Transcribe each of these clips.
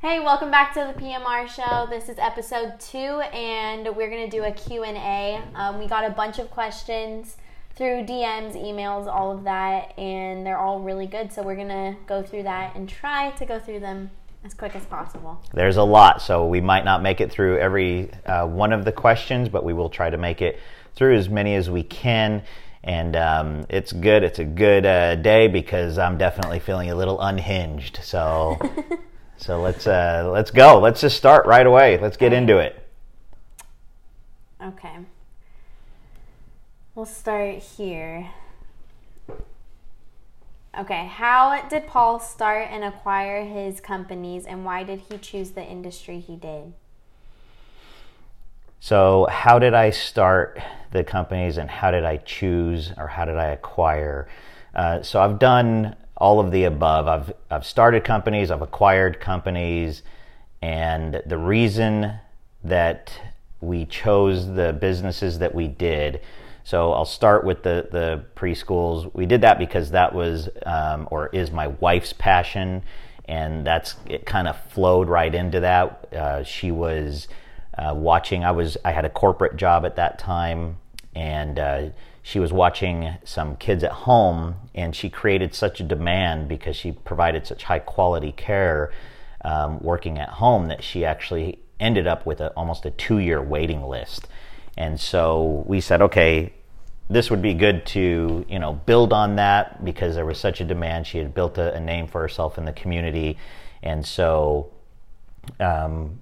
Hey, welcome back to the PMR show. This is episode two, and we're gonna do a Q&A. Um, we got a bunch of questions through DMs, emails, all of that, and they're all really good. So we're gonna go through that and try to go through them as quick as possible. There's a lot, so we might not make it through every uh, one of the questions, but we will try to make it through as many as we can. And um, it's good. It's a good uh, day because I'm definitely feeling a little unhinged. So, so let's uh, let's go. Let's just start right away. Let's get into it. Okay. We'll start here. Okay, how did Paul start and acquire his companies, and why did he choose the industry he did? So, how did I start the companies, and how did I choose, or how did I acquire? Uh, so, I've done all of the above. I've I've started companies, I've acquired companies, and the reason that we chose the businesses that we did so I'll start with the the preschools. We did that because that was um, or is my wife's passion, and that's it. Kind of flowed right into that. Uh, she was uh, watching. I was I had a corporate job at that time, and uh, she was watching some kids at home, and she created such a demand because she provided such high quality care um, working at home that she actually ended up with a, almost a two year waiting list. And so we said, okay, this would be good to you know build on that because there was such a demand. She had built a, a name for herself in the community, and so um,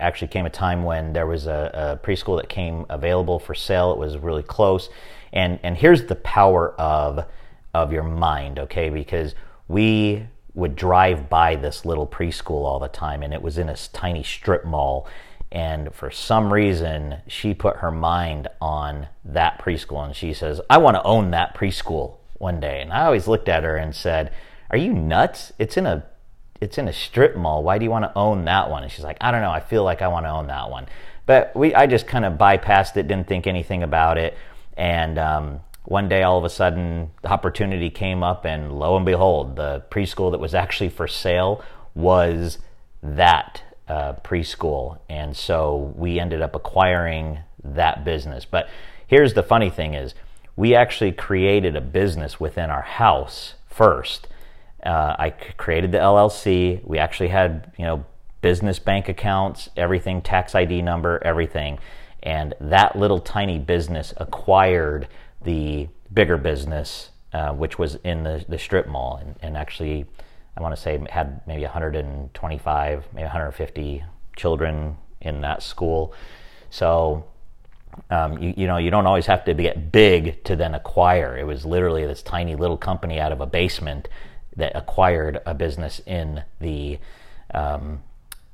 actually came a time when there was a, a, preschool that came available for sale. It was really close, and and here's the power of of your mind, okay? Because we would drive by this little preschool all the time, and it was in a tiny strip mall and for some reason, she put her mind on that preschool and she says, I want to own that preschool one day. And I always looked at her and said, Are you nuts? It's in a it's in a strip mall. Why do you want to own that one? And she's like, I don't know. I feel like I want to own that one. But we, I just kind of bypassed it, didn't think anything about it. And um, one day, all of a sudden, the opportunity came up, and lo and behold, the preschool that was actually for sale was that uh, preschool, and so we ended up acquiring that business. But here's the funny thing: is we actually created a business within our house first. Uh, I created the LLC. We actually had you know business bank accounts, everything, tax ID number, everything, and that little tiny business acquired the bigger business, uh, which was in the, the strip mall, and, and actually I want to say had maybe 125, maybe 150 children in that school. So, um, you, you know, you don't always have to get big to then acquire. It was literally this tiny little company out of a basement that acquired a business in the, um,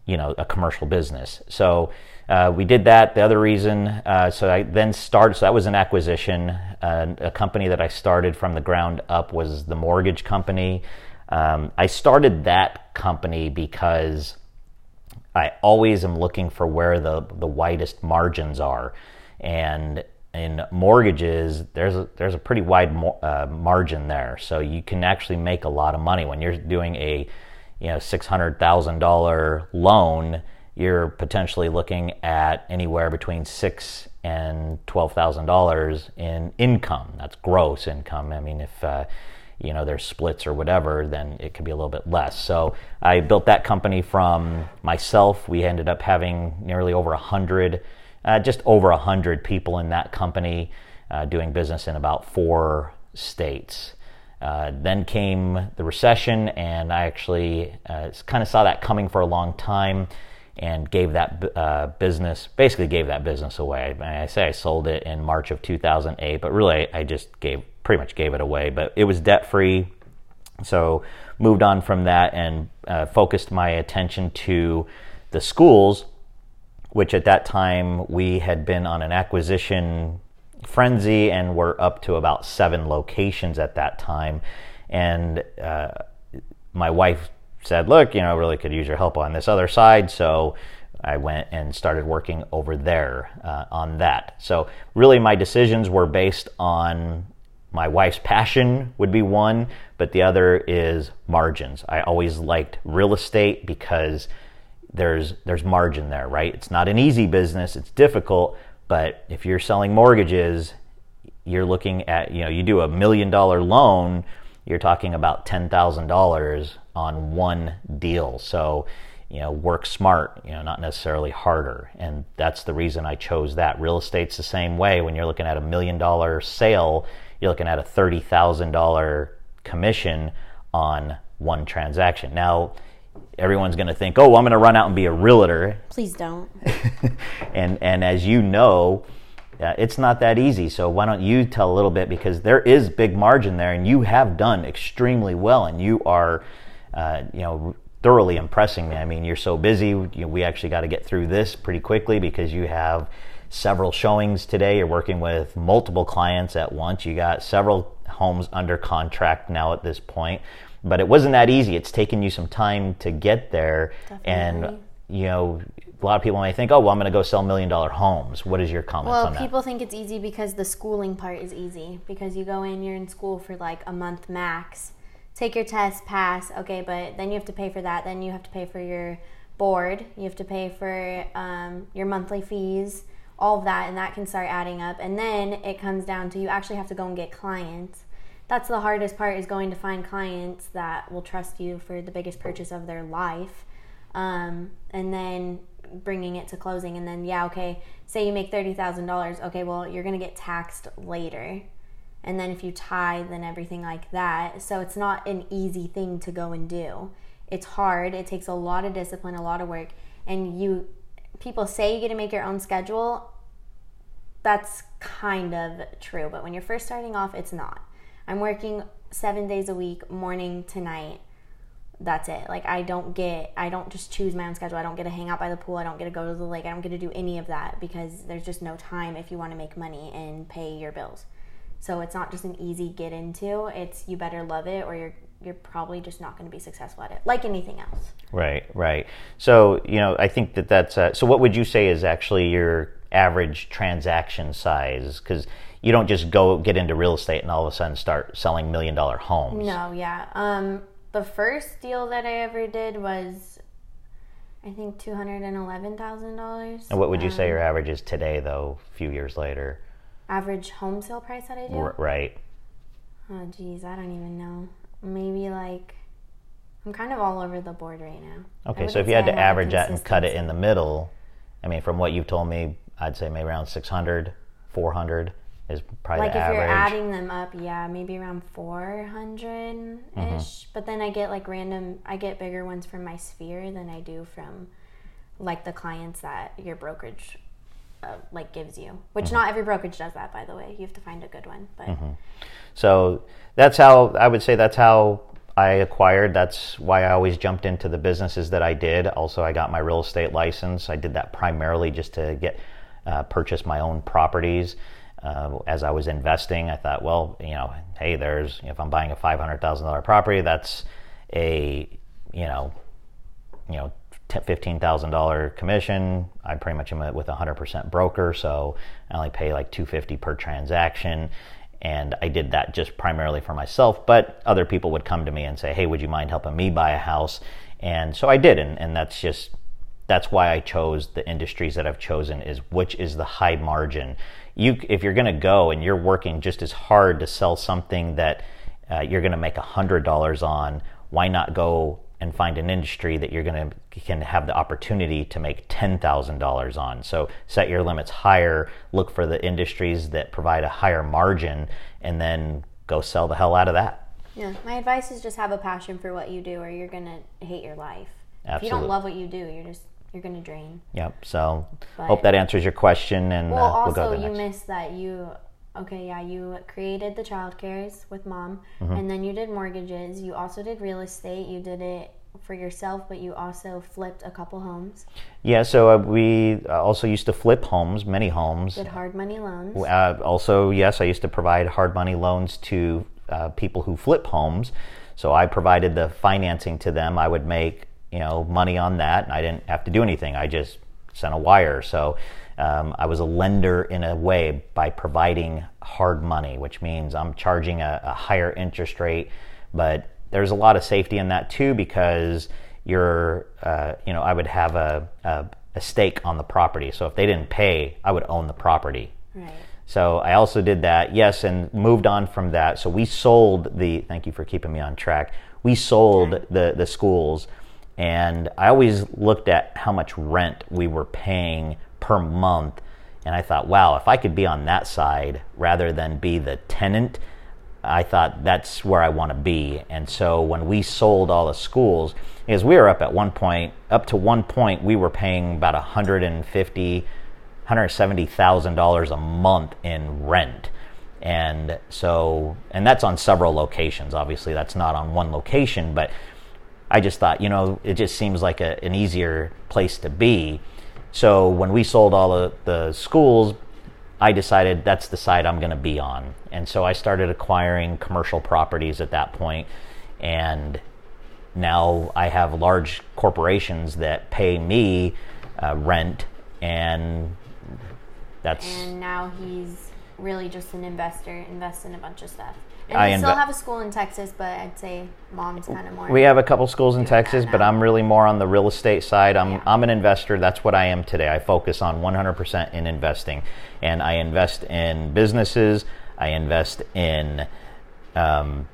you know, a commercial business. So uh, we did that. The other reason, uh, so I then started. So that was an acquisition. Uh, a company that I started from the ground up was the mortgage company. Um, I started that company because I always am looking for where the, the widest margins are. And in mortgages, there's a, there's a pretty wide uh, margin there. So you can actually make a lot of money when you're doing a you know $600,000 loan. You're potentially looking at anywhere between six and twelve thousand dollars in income. That's gross income. I mean, if uh, you know there's splits or whatever then it could be a little bit less so i built that company from myself we ended up having nearly over a hundred uh, just over a hundred people in that company uh, doing business in about four states uh, then came the recession and i actually uh, kind of saw that coming for a long time and gave that uh, business basically gave that business away I, I say i sold it in march of 2008 but really i just gave pretty much gave it away, but it was debt free. So moved on from that and uh, focused my attention to the schools, which at that time we had been on an acquisition frenzy and were up to about seven locations at that time. And uh, my wife said, Look, you know, I really could use your help on this other side. So I went and started working over there uh, on that. So, really, my decisions were based on my wife's passion would be one, but the other is margins. I always liked real estate because there's there's margin there, right? It's not an easy business, it's difficult, but if you're selling mortgages, you're looking at, you know, you do a million dollar loan, you're talking about $10,000 on one deal. So, you know, work smart, you know, not necessarily harder. And that's the reason I chose that. Real estate's the same way. When you're looking at a million dollar sale, you're looking at a $30,000 commission on one transaction. Now, everyone's going to think, "Oh, well, I'm going to run out and be a realtor." Please don't. and and as you know, uh, it's not that easy. So why don't you tell a little bit because there is big margin there, and you have done extremely well, and you are, uh, you know, thoroughly impressing me. I mean, you're so busy. You know, we actually got to get through this pretty quickly because you have several showings today. You're working with multiple clients at once. You got several homes under contract now at this point. But it wasn't that easy. It's taken you some time to get there. Definitely. And, you know, a lot of people may think, oh, well, I'm going to go sell million dollar homes. What is your comments Well, on that? people think it's easy because the schooling part is easy. Because you go in, you're in school for like a month max, take your test, pass, okay, but then you have to pay for that. Then you have to pay for your board. You have to pay for um, your monthly fees, all of that, and that can start adding up. And then it comes down to you actually have to go and get clients. That's the hardest part is going to find clients that will trust you for the biggest purchase of their life. Um, and then bringing it to closing and then yeah okay say you make $30000 okay well you're to get taxed later and then if you tithe and everything like that so it's not an easy thing to go and do it's hard it takes a lot of discipline a lot of work and you people say you get to make your own schedule that's kind of true but when you're first starting off it's not i'm working seven days a week morning to night that's it. Like I don't get I don't just choose my own schedule. I don't get to hang out by the pool. I don't get to go to the lake. I don't get to do any of that because there's just no time if you want to make money and pay your bills. So it's not just an easy get into. It's you better love it or you're you're probably just not going to be successful at it. Like anything else. Right, right. So, you know, I think that that's uh, so what would you say is actually your average transaction size cuz you don't just go get into real estate and all of a sudden start selling million dollar homes. No, yeah. Um the first deal that I ever did was, I think two hundred and eleven thousand dollars. And what would you say your average is today, though? A few years later, Average home sale price that I do. R- right? Oh, geez, I don't even know. Maybe like, I'm kind of all over the board right now. Okay, so if you had to average that and cut it in the middle, I mean, from what you've told me, I'd say maybe around 600, 400 is probably Like the if average. you're adding them up, yeah, maybe around 400 ish. Mm-hmm. But then I get like random, I get bigger ones from my sphere than I do from like the clients that your brokerage uh, like gives you. Which Mm-hmm. not every brokerage does that, by the way. You have to find a good one. But So that's how I would say that's how I acquired. That's why I always jumped into the businesses that I did. Also, I got my real estate license. I did that primarily just to get uh, purchase my own properties. Uh, as I was investing, I thought, well, you know, hey, there's if I'm buying a five hundred thousand dollar property, that's a you know you know ten- fifteen thousand dollar commission. I pretty much am with a hundred percent broker, so I only pay like two fifty per transaction. And I did that just primarily for myself, but other people would come to me and say, "Hey, would you mind helping me buy a house?" And so I did, and, and that's just that's why I chose the industries that I've chosen is which is the high margin. You, if you're going to go and you're working just as hard to sell something that uh, you're going to make hundred dollars on, why not go and find an industry that you're going to can have the opportunity to make ten thousand dollars on? So set your limits higher. Look for the industries that provide a higher margin, and then go sell the hell out of that. yeah, my advice is just have a passion for what you do or you're going to hate your life. Absolutely. If you don't love what you do, you're just, you're going to drain. Yep. So But- hope that answers your question, and Well, uh, we'll also you missed that you okay, yeah, you created the child cares with mom, Mm-hmm. and then you did mortgages. You also did real estate. You did it for yourself, but you also flipped a couple homes. Yeah, so uh, we uh, also used to flip homes, many homes. Did hard money loans. Uh, also, yes, I used to provide hard money loans to uh, people who flip homes. So I provided the financing to them. I would make you know money on that, and I didn't have to do anything. I just sent a wire. So um, I was a lender in a way by providing hard money, which means I'm charging a, a higher interest rate, but there's a lot of safety in that too because you're, uh, you know, I would have a, a, a stake on the property. So if they didn't pay, I would own the property. Right. So I also did that, yes, and moved on from that. So we sold the. Thank you for keeping me on track. We sold the the schools, and I always looked at how much rent we were paying per month, and I thought, wow, if I could be on that side rather than be the tenant, I thought that's where I want to be. And so when we sold all the schools, because we were up at one point, up to one point, we were paying about 150 $170,000 a month in rent. And so, and that's on several locations. Obviously, that's not on one location, but I just thought, you know, it just seems like a, an easier place to be. So when we sold all the, the schools, I decided that's the side I'm going to be on. And so I started acquiring commercial properties at that point, And now I have large corporations that pay me uh, rent and that's and now he's really just an investor, invests in a bunch of stuff. And I we still have a school in Texas, but I'd say mom's kind of more. We have a couple schools in Texas, but. I'm really more on the real estate side. I'm Yeah. I'm an investor. That's what I am today. I focus on 100% in investing, and I invest in businesses. I invest in um,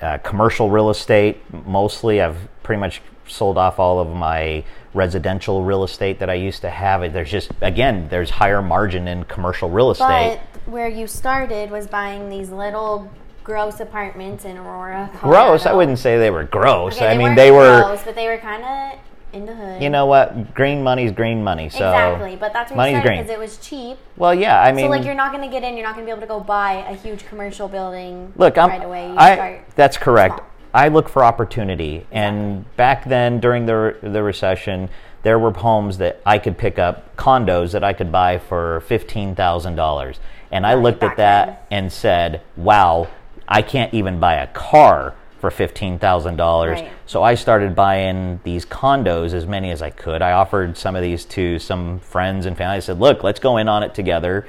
uh, commercial real estate mostly. I've pretty much sold off all of my residential real estate that I used to have. There's just again, there's higher margin in commercial real estate. But where you started was buying these little gross apartments in Aurora. gross. I wouldn't say they were gross. Okay, I they mean, they were. gross, but they were kind of in the hood. You know what? Green money's green money. So exactly, but that's where you money's started green. because it was cheap. Well, yeah. I mean, so like you're not going to get in, you're not going to be able to go buy a huge commercial building look, I'm. right away. You I. start That's correct. small. I look for opportunity, and back then during the the recession, there were homes that I could pick up, condos that I could buy for fifteen thousand dollars, and I looked at that and said, "Wow, I can't even buy a car." For fifteen thousand dollars, Right. so I started buying these condos as many as I could. I offered some of these to some friends and family. I said, "Look, let's go in on it together."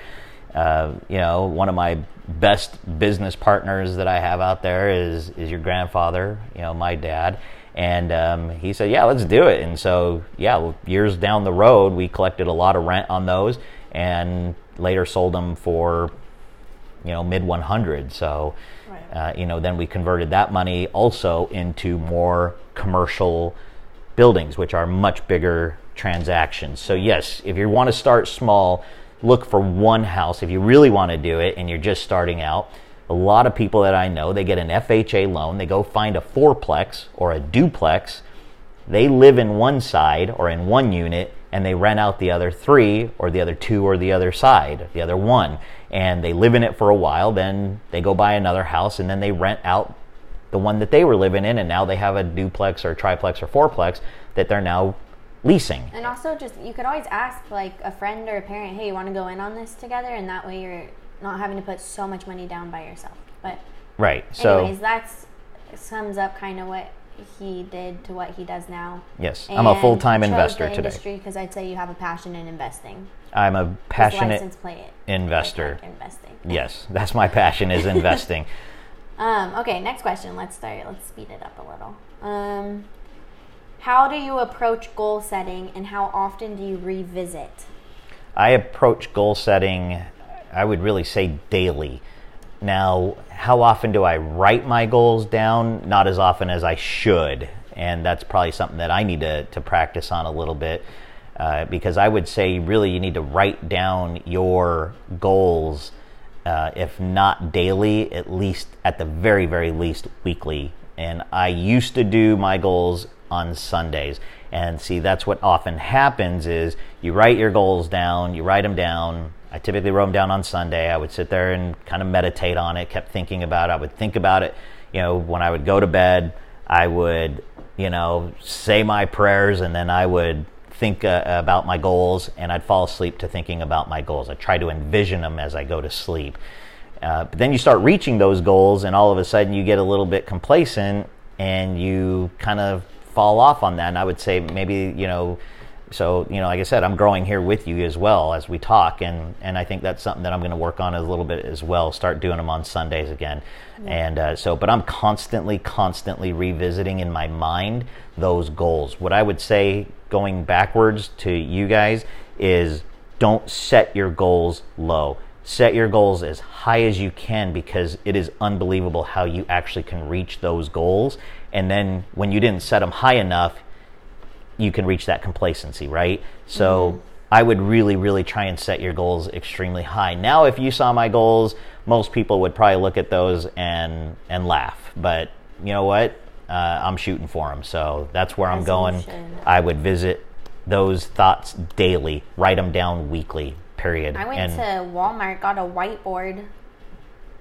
Uh, you know, one of my best business partners that I have out there is is your grandfather. You know, my dad, and um, he said, "Yeah, let's do it." And so, yeah, years down the road, we collected a lot of rent on those, and later sold them for you know mid 100 so Right. uh, you know then we converted that money also into more commercial buildings which are much bigger transactions. So yes if you want to start small look for one house. If you really want to do it and you're just starting out a lot of people that i know they get an fha loan they go find a fourplex or a duplex. They live in one side or in one unit and they rent out the other three or the other two or the other side, the other one. And they live in it for a while, then they go buy another house and then they rent out the one that they were living in and now they have a duplex or triplex or fourplex that they're now leasing. And also, just you could always ask like a friend or a parent, "Hey, you want to go in on this together?" And that way, you're not having to put so much money down by yourself. But Right. So anyways, that's sums up kind of what he did to what he does now. yes, I'm a full-time investor the today. Because I'd say you have a passion in investing. I'm a passionate investor. like investing. Yes, that's my passion is investing. Um, okay, next question. Let's start. Let's speed it up a little. Um, how do you approach goal setting, and how often do you revisit? I approach goal setting, I would really say daily. Now, how often do I write my goals down? Not as often as I should. And that's probably something that I need to, to practice on a little bit. Uh, because I would say, really, you need to write down your goals, uh, if not daily, at least at the very, very least weekly. And I used to do my goals on Sundays. And see, that's what often happens is you write your goals down, you write them down. I typically wrote them down on Sunday. I would sit there and kind of meditate on it, kept thinking about it. I would think about it, you know, when I would go to bed, I would, you know, say my prayers and then I would think uh, about my goals and I'd fall asleep to thinking about my goals. I try to envision them as I go to sleep. Uh, but then you start reaching those goals, and all of a sudden you get a little bit complacent and you kind of fall off on that. And I would say maybe, you know, so you know, like I said, I'm growing here with you as well as we talk, and and I think that's something that I'm going to work on a little bit as well. Start doing them on Sundays again, yeah. and uh, so. But I'm constantly, constantly revisiting in my mind those goals. What I would say going backwards to you guys is don't set your goals low. Set your goals as high as you can because it is unbelievable how you actually can reach those goals. And then when you didn't set them high enough, you can reach that complacency, right? So mm-hmm. I would really, really try and set your goals extremely high. Now, if you saw my goals, most people would probably look at those and and laugh. But you know what? Uh, I'm shooting for them, so that's where I'm going. I would visit those thoughts daily, write them down weekly. Period. I went and, to Walmart, got a whiteboard,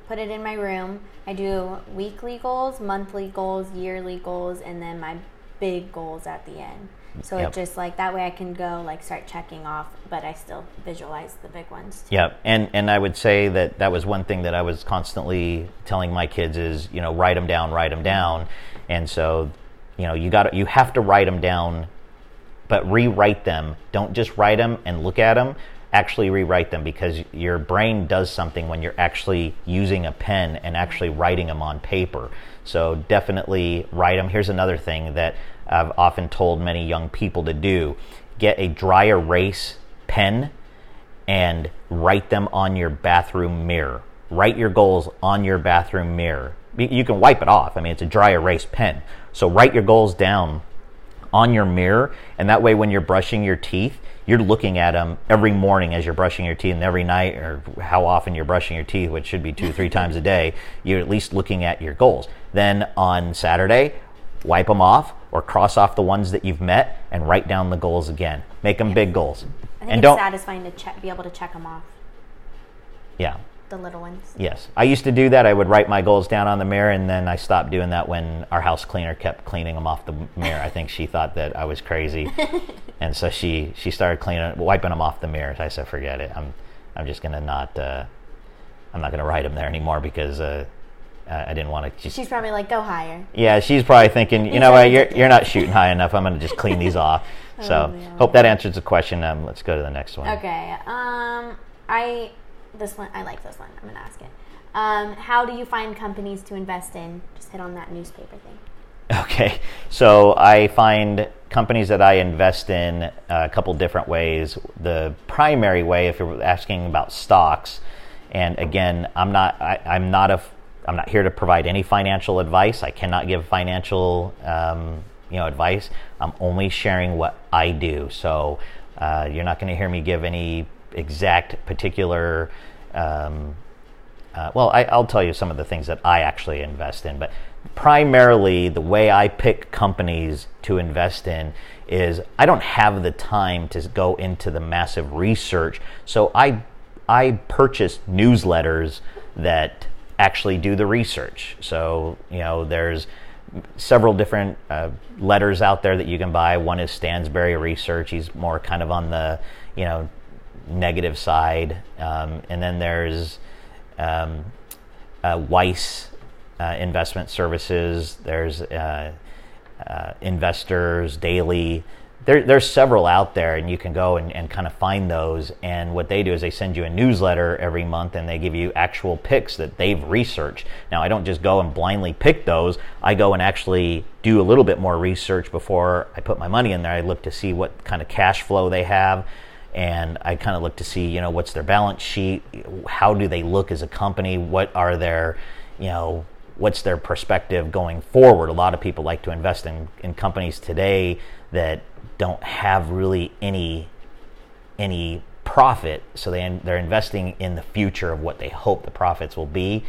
put it in my room. I do weekly goals, monthly goals, yearly goals, and then my big goals at the end. So yep. it just like that way I can go like start checking off, but I still visualize the big ones. Too. Yeah, and and I would say that that was one thing that I was constantly telling my kids is you know write them down, write them down, and so you know you got you have to write them down, but rewrite them. Don't just write them and look at them. Actually rewrite them because your brain does something when you're actually using a pen and actually writing them on paper. So definitely write them. Here's another thing that I've often told many young people to do get a dry erase pen and write them on your bathroom mirror. Write your goals on your bathroom mirror. You can wipe it off. I mean, it's a dry erase pen. So write your goals down on your mirror, and that way, when you're brushing your teeth, you're looking at them every morning as you're brushing your teeth, and every night, or how often you're brushing your teeth, which should be two, three times a day, you're at least looking at your goals. Then on Saturday, wipe them off or cross off the ones that you've met and write down the goals again. Make them big goals. i and it's don't, satisfying to check, be able to check them off. Yeah. The little ones. Yes. I used to do that. I would write my goals down on the mirror and then I stopped doing that when our house cleaner kept cleaning them off the mirror. I think she thought that I was crazy. and so she, she started cleaning, wiping them off the mirror. I said, forget it. I'm, I'm just going to not, uh, I'm not going to write them there anymore because, uh, uh, I didn't want to. She's probably like, go higher. Yeah, she's probably thinking, you know what, you're, you're not shooting high enough. I'm going to just clean these off. So, oh, hope that answers the question. Um, let's go to the next one. Okay. Um, I this one I like this one. I'm going to ask it. Um, how do you find companies to invest in? Just hit on that newspaper thing. Okay, so I find companies that I invest in a couple different ways. The primary way, if you're asking about stocks, and again, I'm not I, am not a I'm not here to provide any financial advice. I cannot give financial um, you know advice. I'm only sharing what I do. So uh, you're not going to hear me give any exact particular. Um, uh, well, I, will tell you some of the things that I actually invest in, but primarily the way I pick companies to invest in is I don't have the time to go into the massive research. So I I purchase newsletters that actually do the research. So, you know, there's several different uh, letters out there that you can buy. One is Stansberry Research. He's more kind of on the, you know, negative side. Um, and then there's um, uh, Weiss uh, Investment Services. There's uh, uh, Investors Daily there, there's several out there, and you can go and, and kind of find those. And what they do is they send you a newsletter every month, and they give you actual picks that they've researched. Now, I don't just go and blindly pick those. I go and actually do a little bit more research before I put my money in there. I look to see what kind of cash flow they have and I kind of look to see, you know, what's their balance sheet, how do they look as a company, what are their, you know, what's their perspective going forward. A lot of people like to invest in, in companies today that don't have really any any profit, so they they're investing in the future of what they hope the profits will be.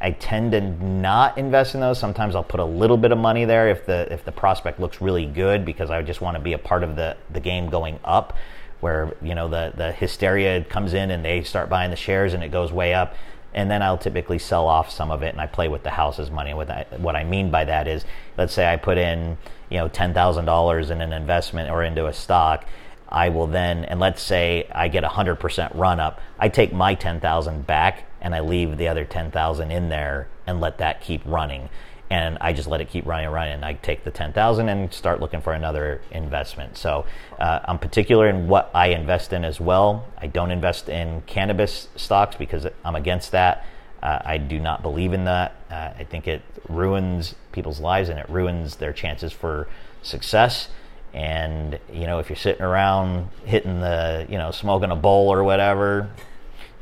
I tend to not invest in those. Sometimes I'll put a little bit of money there if the if the prospect looks really good because I just want to be a part of the the game going up where you know the the hysteria comes in and they start buying the shares and it goes way up and then I'll typically sell off some of it and I play with the house's money. What I, what I mean by that is, let's say I put in you know ten thousand dollars in an investment or into a stock. I will then, and let's say I get a hundred percent run up. I take my ten thousand back and I leave the other ten thousand in there and let that keep running. And I just let it keep running and running. And I take the ten thousand and start looking for another investment. So uh, I'm particular in what I invest in as well. I don't invest in cannabis stocks because I'm against that. Uh, I do not believe in that. Uh, I think it ruins people's lives and it ruins their chances for success. And you know, if you're sitting around hitting the, you know, smoking a bowl or whatever,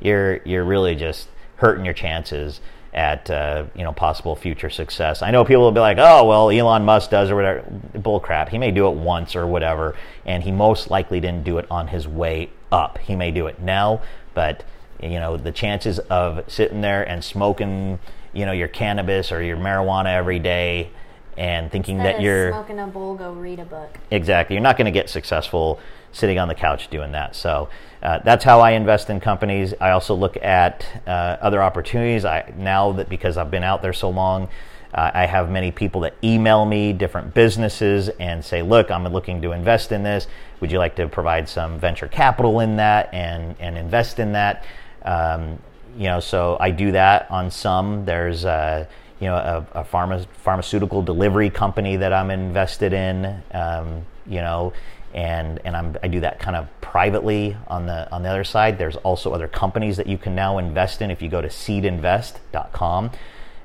you're you're really just hurting your chances at uh, you know possible future success. I know people will be like, "Oh, well, Elon Musk does or whatever." Bull crap. He may do it once or whatever, and he most likely didn't do it on his way up. He may do it now, but you know the chances of sitting there and smoking, you know, your cannabis or your marijuana every day and thinking Instead that you're smoking a bowl, go read a book. Exactly. You're not going to get successful sitting on the couch doing that. So uh, that's how I invest in companies. I also look at uh, other opportunities. I now that because I've been out there so long, uh, I have many people that email me different businesses and say, "Look, I'm looking to invest in this. Would you like to provide some venture capital in that and and invest in that?" Um, you know, so I do that on some. There's uh, you know a, a pharma, pharmaceutical delivery company that I'm invested in. Um, you know, and and I'm, I do that kind of privately on the on the other side. There's also other companies that you can now invest in if you go to seedinvest.com.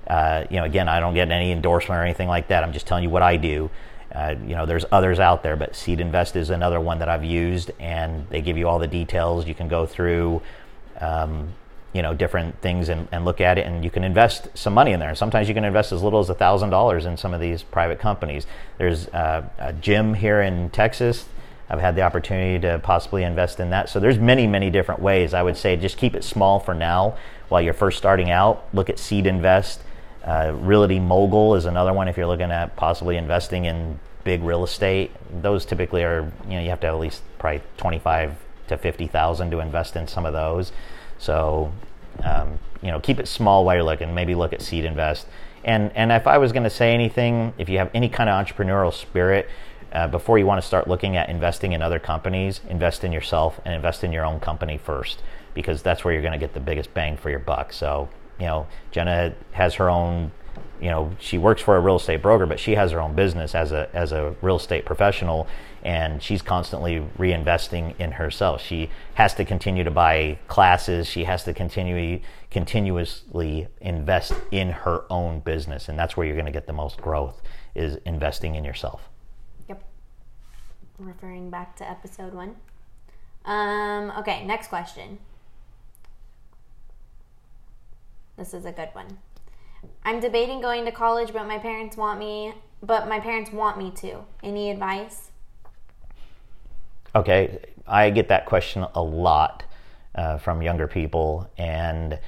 Uh, you know, again, I don't get any endorsement or anything like that. I'm just telling you what I do. Uh, you know, there's others out there, but Seed Invest is another one that I've used, and they give you all the details. You can go through, um, you know, different things and, and, look at it, and you can invest some money in there. And sometimes you can invest as little as thousand dollars in some of these private companies. There's uh, a gym here in Texas I've had the opportunity to possibly invest in that. So there's many, many different ways. I would say just keep it small for now while you're first starting out. Look at Seed Invest. Uh, Realty Mogul is another one if you're looking at possibly investing in big real estate. Those typically are, you know, you have to have at least probably 25 to 50,000 to invest in some of those. So, um, you know, keep it small while you're looking. Maybe look at Seed Invest. And, and if I was going to say anything, if you have any kind of entrepreneurial spirit, uh, before you want to start looking at investing in other companies, invest in yourself and invest in your own company first because that's where you're going to get the biggest bang for your buck. So, you know, Jenna has her own, you know, she works for a real estate broker, but she has her own business as a as a real estate professional and she's constantly reinvesting in herself. She has to continue to buy classes, she has to continue continuously invest in her own business and that's where you're going to get the most growth is investing in yourself referring back to episode one. Um, okay, next question. This is a good one. I'm debating going to college, but my parents want me, but my parents want me to. Any advice? Okay, I get that question a lot uh, from younger people, and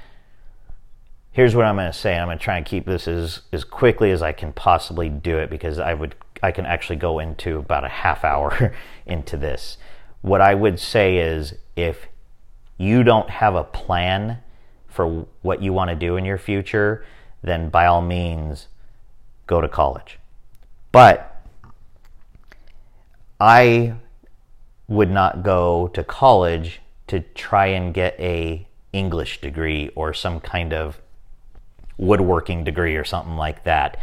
here's what I'm going to say. I'm going to try and keep this as as quickly as I can possibly do it because I would I can actually go into about a half hour into this. What I would say is if you don't have a plan for what you want to do in your future, then by all means go to college. But I would not go to college to try and get a English degree or some kind of woodworking degree or something like that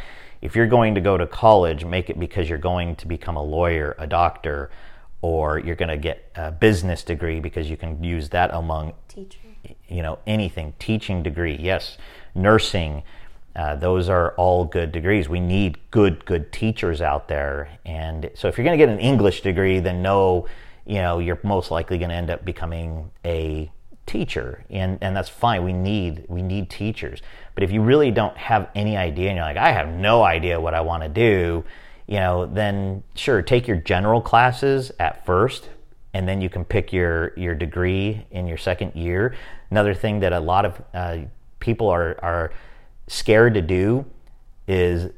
if you're going to go to college, make it because you're going to become a lawyer, a doctor, or you're going to get a business degree because you can use that among teacher. You know, anything. Teaching degree, yes. Nursing, uh, those are all good degrees. We need good, good teachers out there. And so if you're going to get an English degree, then know, you know, you're most likely going to end up becoming a teacher and and that's fine. We need we need teachers. But if you really don't have any idea and you're like i have no idea what i want to do you know then sure take your general classes at first and then you can pick your your degree in your second year. Another thing that a lot of uh, people are are scared to do is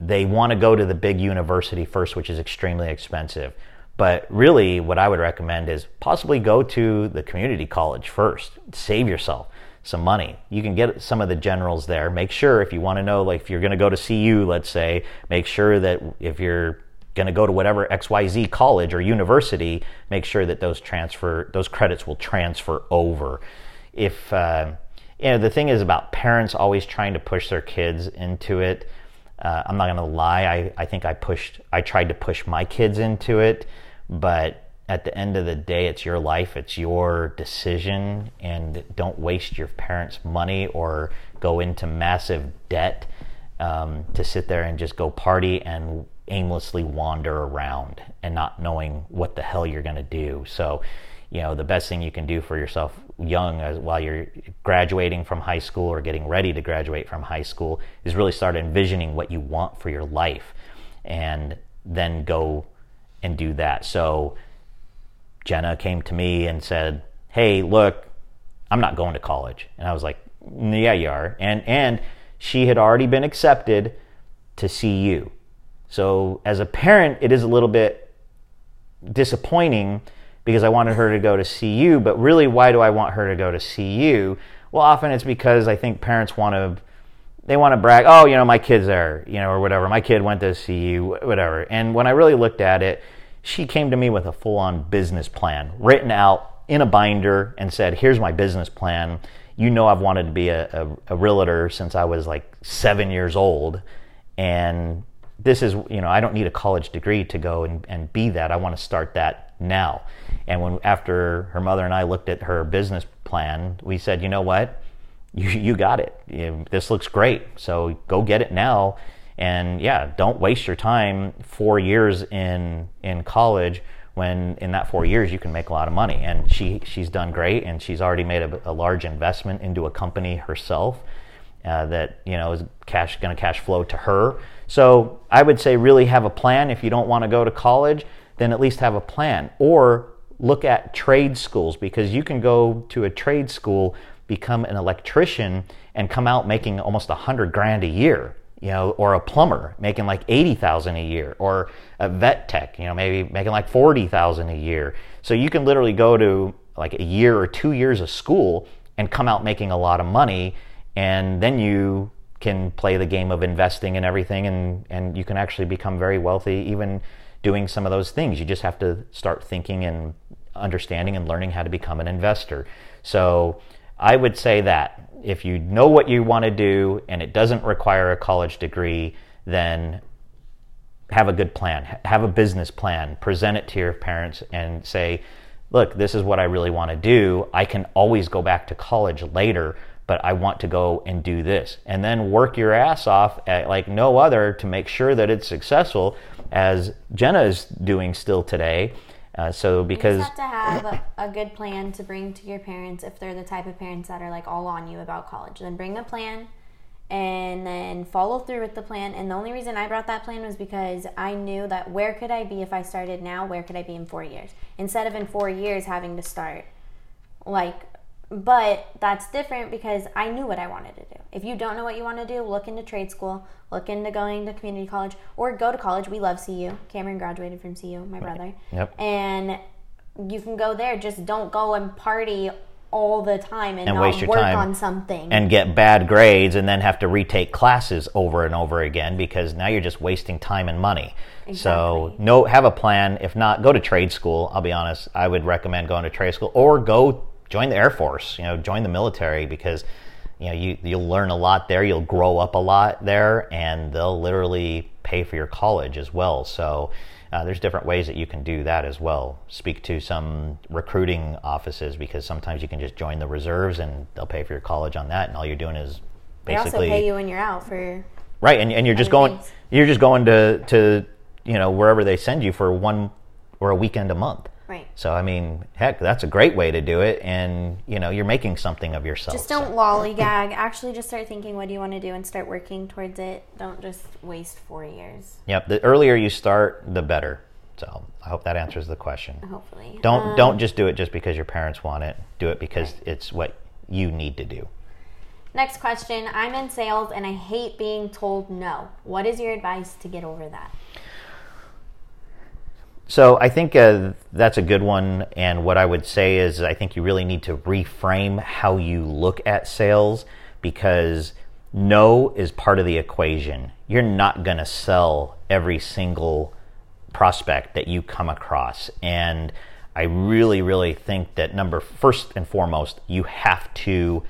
they want to go to the big university first which is extremely expensive but really, what I would recommend is possibly go to the community college first. Save yourself some money. You can get some of the generals there. Make sure if you want to know, like if you're going to go to CU, let's say, make sure that if you're going to go to whatever XYZ college or university, make sure that those transfer, those credits will transfer over. If, uh, you know, the thing is about parents always trying to push their kids into it. Uh, I'm not going to lie. I, I think I pushed, I tried to push my kids into it, but at the end of the day, it's your life, it's your decision, and don't waste your parents' money or go into massive debt um, to sit there and just go party and aimlessly wander around and not knowing what the hell you're going to do. So, you know, the best thing you can do for yourself young as while you're graduating from high school or getting ready to graduate from high school is really start envisioning what you want for your life and then go and do that. So, Jenna came to me and said, "Hey, look, I'm not going to college." And I was like, "Yeah, you are." And and she had already been accepted to CU. So as a parent, it is a little bit disappointing because I wanted her to go to CU, but really why do I want her to go to CU? Well, often it's because I think parents want to they want to brag, "Oh, you know, my kid's there," you know, or whatever. My kid went to CU, whatever. And when I really looked at it, she came to me with a full on business plan written out in a binder and said, Here's my business plan. You know, I've wanted to be a, a, a realtor since I was like seven years old. And this is, you know, I don't need a college degree to go and, and be that. I want to start that now. And when after her mother and I looked at her business plan, we said, you know what? You, you got it. You, this looks great. So go get it now and yeah, don't waste your time four years in in college when in that four years you can make a lot of money. And she she's done great, and she's already made a, a large investment into a company herself uh, that you know is cash going to cash flow to her. So I would say really have a plan. If you don't want to go to college, then at least have a plan or look at trade schools because you can go to a trade school become an electrician and come out making almost a hundred grand a year you know, or a plumber making like 80,000 a year, or a vet tech, you know, maybe making like 40,000 a year. So you can literally go to like a year or two years of school and come out making a lot of money, and then you can play the game of investing and everything, and, and you can actually become very wealthy even doing some of those things. You just have to start thinking and understanding and learning how to become an investor. So I would say that if you know what you want to do and it doesn't require a college degree, then have a good plan, have a business plan, present it to your parents and say, look, this is what I really want to do. I can always go back to college later, but I want to go and do this. And then work your ass off at like no other to make sure that it's successful, as Jenna is doing still today. Uh, so because you just have to have a, a, good plan to bring to your parents if they're the type of parents that are like all on you about college. Then bring a plan and then follow through with the plan. And the only reason I brought that plan was because I knew that where could I be if I started now? Where could I be in four years? Instead of in four years having to start like but that's different because I knew what I wanted to do. If you don't know what you want to do, look into trade school, look into going to community college, or go to college. We love CU. Cameron graduated from CU, my brother. Yep. And you can go there. Just don't go and party all the time and, and not waste your work time on something. and get bad grades and then have to retake classes over and over again because now you're just wasting time and money. So no have a plan. If not, go to trade school. I'll be honest. I would recommend going to trade school or go join the Air Force, you know, join the military because you know, you you'll learn a lot there, you'll grow up a lot there and they'll literally pay for your college as well. So uh, there's different ways that you can do that as well. Speak to some recruiting offices because sometimes you can just join the reserves and they'll pay for your college on that, and all you're doing is basically they also pay you when you're out for right, and, and you're just going things. you're just going to to you know wherever they send you for one or a weekend a month. Right. So I mean, heck, that's a great way to do it, and you know you're making something of yourself. Just don't lollygag. Actually, just start thinking what do you want to do and start working towards it. Don't just waste four years. Yep. The earlier you start, the better. So I hope that answers the question. Hopefully, Don't Um, don't just do it just because your parents want it. Do it because it's what you need to do. Next question. I'm in sales and I hate being told no. What is your advice to get over that? So I think uh, that's a good one. And what I would say is, I think you really need to reframe how you look at sales because no is part of the equation. You're not going to sell every single prospect that you come across. And I really, really think that number first and foremost, you have to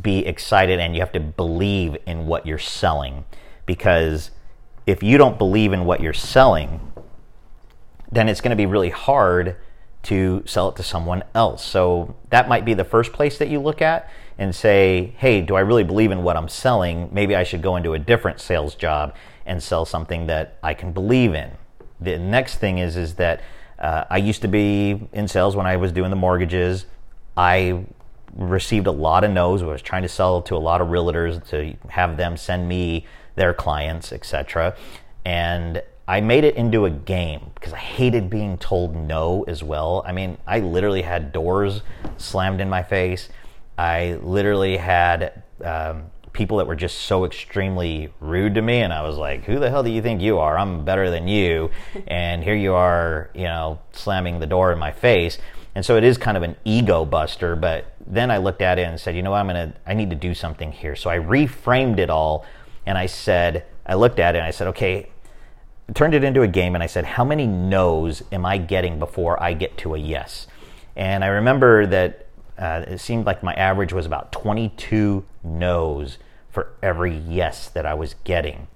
be excited and you have to believe in what you're selling because if you don't believe in what you're selling, then it's going to be really hard to sell it to someone else. So that might be the first place that you look at and say, hey, do I really believe in what I'm selling? Maybe I should go into a different sales job and sell something that I can believe in. The next thing is is that uh, I used to be in sales when I was doing the mortgages. I received a lot of no's. I was trying to sell to a lot of realtors to have them send me their clients, etc. And I made it into a game because I hated being told no as well. I mean, I literally had doors slammed in my face. I literally had um, people that were just so extremely rude to me, and I was like, "Who the hell do you think you are? I'm better than you." and here you are, you know, slamming the door in my face. And so it is kind of an ego buster. But then I looked at it and said, "You know what? I'm gonna. I need to do something here." So I reframed it all, and I said, I looked at it and I said, "Okay." Turned it into a game and I said, How many no's am I getting before I get to a yes? And I remember that uh, it seemed like my average was about 22 no's for every yes that I was getting.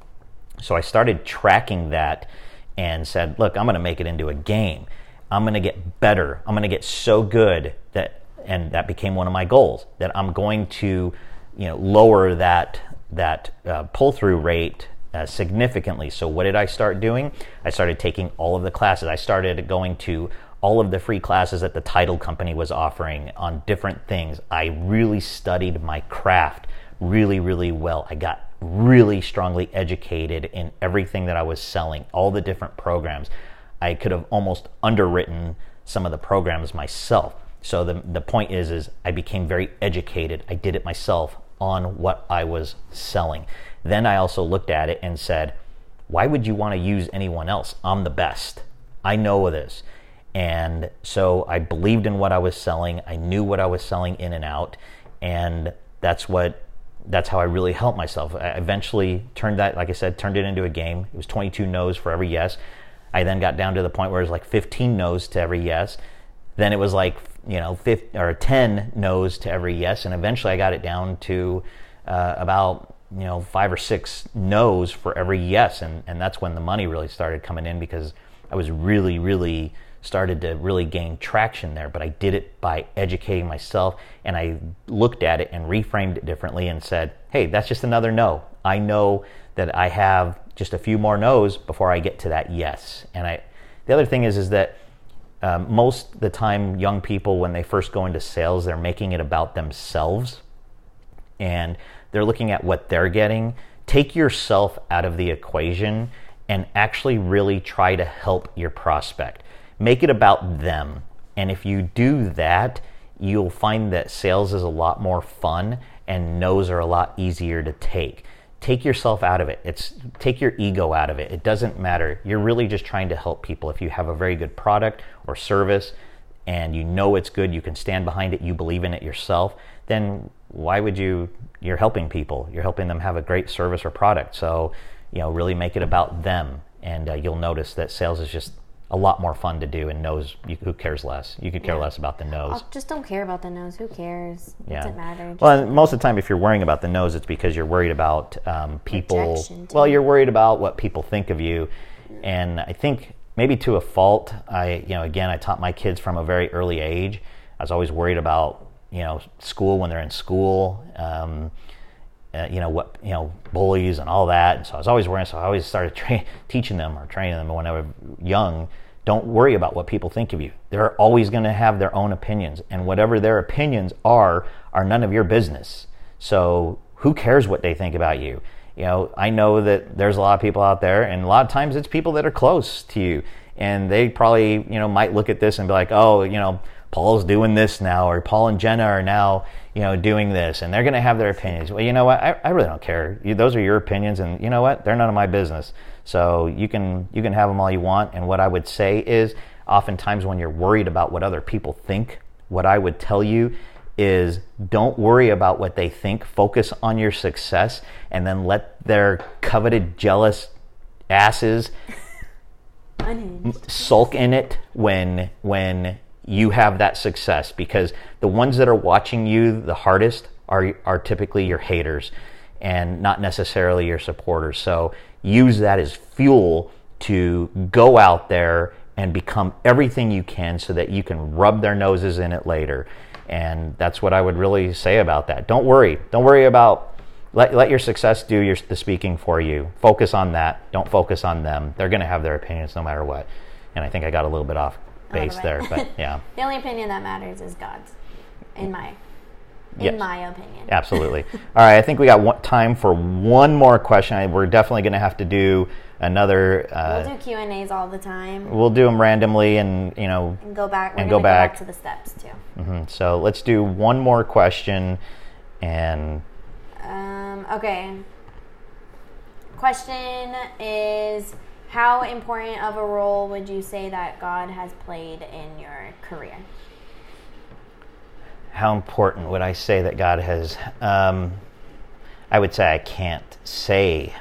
So I started tracking that and said, Look, I'm going to make it into a game. I'm going to get better. I'm going to get so good that, and that became one of my goals, that I'm going to, you know, lower that that uh, pull through rate uh, significantly. So, what did I start doing? I started taking all of the classes. I started going to all of the free classes that the title company was offering on different things. I really studied my craft really, really well. I got really strongly educated in everything that I was selling, all the different programs. I could have almost underwritten some of the programs myself. So the, the point is is I became very educated. I did it myself on what I was selling. Then I also looked at it and said, why would you want to use anyone else? I'm the best. I know this. And so I believed in what I was selling. I knew what I was selling in and out. And that's what that's how I really helped myself. I eventually turned that, like I said, turned it into a game. It was 22 no's for every yes. I then got down to the point where it was like 15 no's to every yes. Then it was like, you know, 50, or 10 no's to every yes. And eventually I got it down to uh, about you know five or six no's for every yes. And and that's when the money really started coming in because I was really really started to really gain traction there. But I did it by educating myself and I looked at it and reframed it differently and said hey that's just another no. I know that I have just a few more no's before I get to that yes. And I the other thing is is that um, most the time young people when they first go into sales they're making it about themselves. And they're looking at what they're getting. Take yourself out of the equation and actually really try to help your prospect. Make it about them. And if you do that, you'll find that sales is a lot more fun and no's are a lot easier to take. Take yourself out of it. It's take your ego out of it. It doesn't matter. You're really just trying to help people. If you have a very good product or service and you know it's good, you can stand behind it, you believe in it yourself, then why would you you're helping people. You're helping them have a great service or product. So you know really make it about them. And uh, you'll notice that sales is just a lot more fun to do and knows you, who cares less? You could care yeah. less about the nose. I'll just don't care about the nose. who cares? Yeah. doesn't matter. Just well most of the time if you're worrying about the nose, it's because you're worried about um, people. Well you're worried about what people think of you. And i think maybe to a fault i you know again i taught my kids from a very early age. I was always worried about you know school when they're in school. Um, uh, you know what you know bullies and all that. And so I was always worrying. So I always started tra- teaching them or training them when I was young. Don't worry about what people think of you. They're always going to have their own opinions, and whatever their opinions are, are none of your business. So who cares what they think about you? You know, I know that there's a lot of people out there, and a lot of times it's people that are close to you, and they probably you know might look at this and be like, oh, you know, Paul's doing this now, or Paul and Jenna are now, you know, doing this, and they're going to have their opinions. Well, you know what? I, I really don't care. You, those are your opinions, and you know what? They're none of my business. So you can you can have them all you want. And what I would say is, oftentimes when you're worried about what other people think, what I would tell you is don't worry about what they think. Focus on your success, and then let their coveted, jealous asses sulk in it when when you have that success because the ones that are watching you the hardest are, are typically your haters. and not necessarily your supporters. So use that as fuel to go out there and become everything you can so that you can rub their noses in it later. And that's what I would really say about that. Don't worry. Don't worry about let, let your success do your, the speaking for you. Focus on that. Don't focus on them. They're going to have their opinions no matter what. And I think I got a little bit off base there, but yeah. the only opinion that matters is God's, in my, in Yes. my opinion. Absolutely. All right, I think we got one, time for one more question. I, we're definitely going to have to do another. Uh, We'll do Q and A's all the time we'll do them randomly, and you know. and go back. And gonna go back. to the steps too. mhm. So let's do one more question, and Um, okay. Question is How important of a role would you say that God has played in your career? how important would I say that God has? Um, I would say I can't say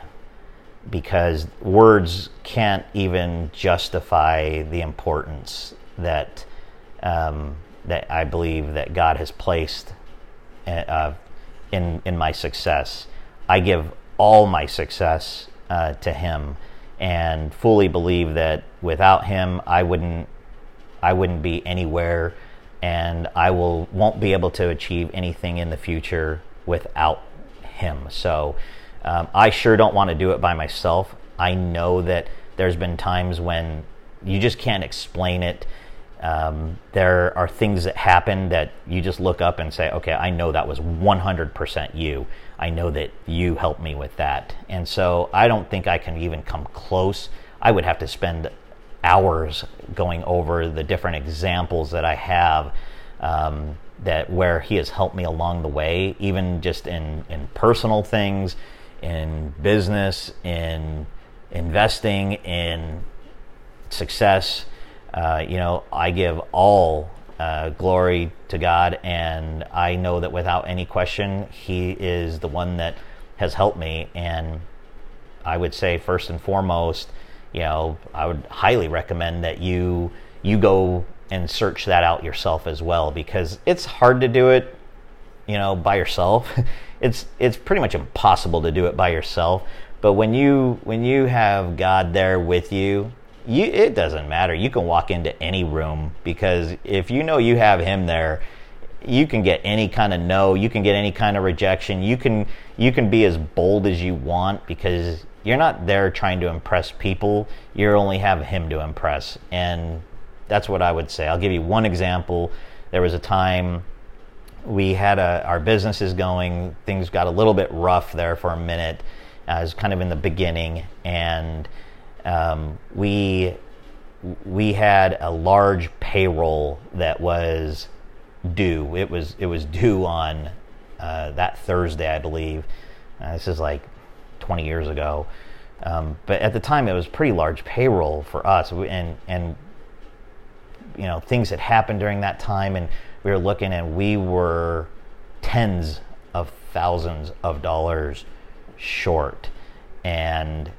because words can't even justify the importance that um, that I believe that God has placed uh, in in my success. I give all my success uh, to Him, and fully believe that without Him, I wouldn't I wouldn't be anywhere, and I will won't be able to achieve anything in the future without Him. So um, I sure don't want to do it by myself. I know that there's been times when you just can't explain it. Um, there are things that happen that you just look up and say, okay, I know that was 100% you. I know that you helped me with that. And so I don't think I can even come close. I would have to spend hours going over the different examples that I have um, that where he has helped me along the way, even just in, in personal things, in business, in investing, in success. Uh, you know, I give all uh, glory to God, and I know that without any question, He is the one that has helped me. And I would say, first and foremost, you know, I would highly recommend that you you go and search that out yourself as well, because it's hard to do it, you know, by yourself. It's it's pretty much impossible to do it by yourself. But when you when you have God there with you, you it doesn't matter. You can walk into any room because if you know you have him there, you can get any kind of no, you can get any kind of rejection. You can you can be as bold as you want because you're not there trying to impress people. You only have him to impress. And that's what I would say. I'll give you one example. There was a time we had a, our businesses going. Things got a little bit rough there for a minute. Uh, it was kind of in the beginning, and um, we we had a large payroll that was due. It was it was due on uh, that Thursday, I believe. Uh, this is like 20 years ago, um, but at the time it was pretty large payroll for us, and and you know things had happened during that time, and we were looking, and we were tens of thousands of dollars short, and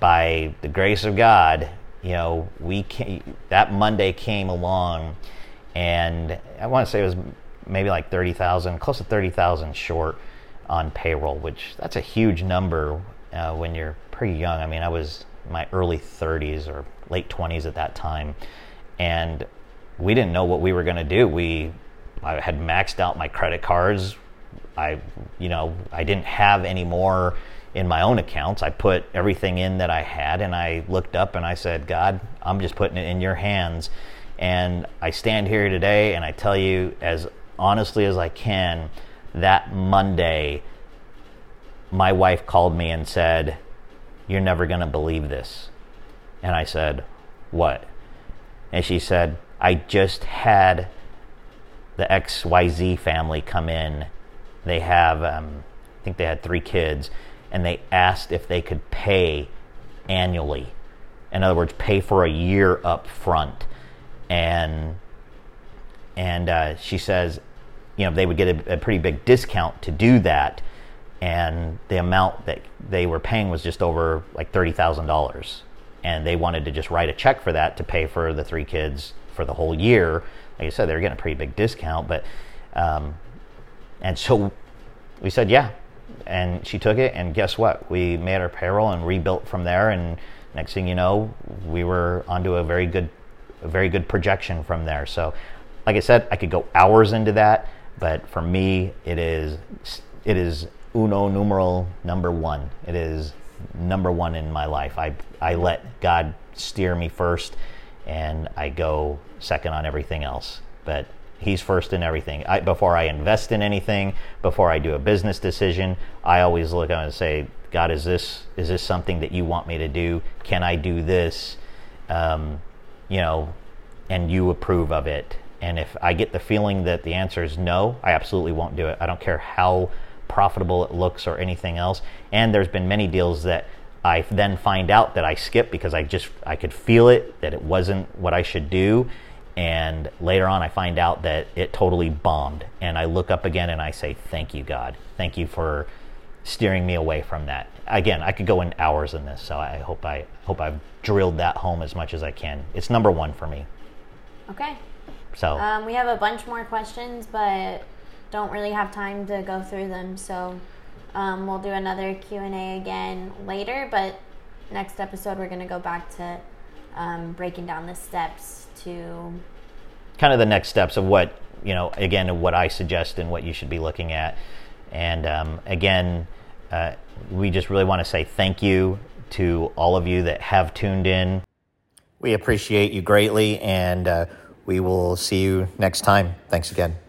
by the grace of God, you know, we came, that Monday came along, and I want to say it was maybe like thirty thousand, close to thirty thousand short on payroll, which that's a huge number uh, when you're pretty young. I mean, I was my early thirties or late twenties at that time, and we didn't know what we were going to do. We I had maxed out my credit cards. I, you know, I didn't have any more in my own accounts. I put everything in that I had, and I looked up and I said, God, I'm just putting it in your hands. And I stand here today and I tell you as honestly as I can that Monday, my wife called me and said, You're never going to believe this. And I said, What? And she said, I just had the XYZ family come in. They have, um, I think they had three kids, and they asked if they could pay annually. In other words, pay for a year up front. And and uh, she says, you know, they would get a, a pretty big discount to do that, and the amount that they were paying was just over like thirty thousand dollars, and they wanted to just write a check for that to pay for the three kids for the whole year. Like I said, they were getting a pretty big discount, but um, and so we said, yeah. And she took it, and guess what? We made our payroll and rebuilt from there. And next thing you know, we were onto a very good, a very good projection from there. So, like I said, I could go hours into that, but for me, it is, it is uno numeral number one. It is number one in my life. I I let God steer me first, and I go second on everything else. But He's first in everything. I, before I invest in anything, before I do a business decision, I always look at and say, God, is this is this something that you want me to do? Can I do this? Um, you know, and you approve of it. And if I get the feeling that the answer is no, I absolutely won't do it. I don't care how profitable it looks or anything else. And there's been many deals that I then find out that I skipped because I just I could feel it that it wasn't what I should do and later on, I find out that it totally bombed. And I look up again and I say, Thank you, God. Thank you for steering me away from that. Again, I could go in hours in this, so I hope I hope I've drilled that home as much as I can. It's number one for me. Okay. So um, we have a bunch more questions, but don't really have time to go through them. So um, we'll do another Q and A again later. But next episode, we're going to go back to um, breaking down the steps to kind of the next steps of what you know again what I suggest and what you should be looking at. And um, again, uh, we just really want to say thank you to all of you that have tuned in. We appreciate you greatly, and uh, we will see you next time. Thanks again.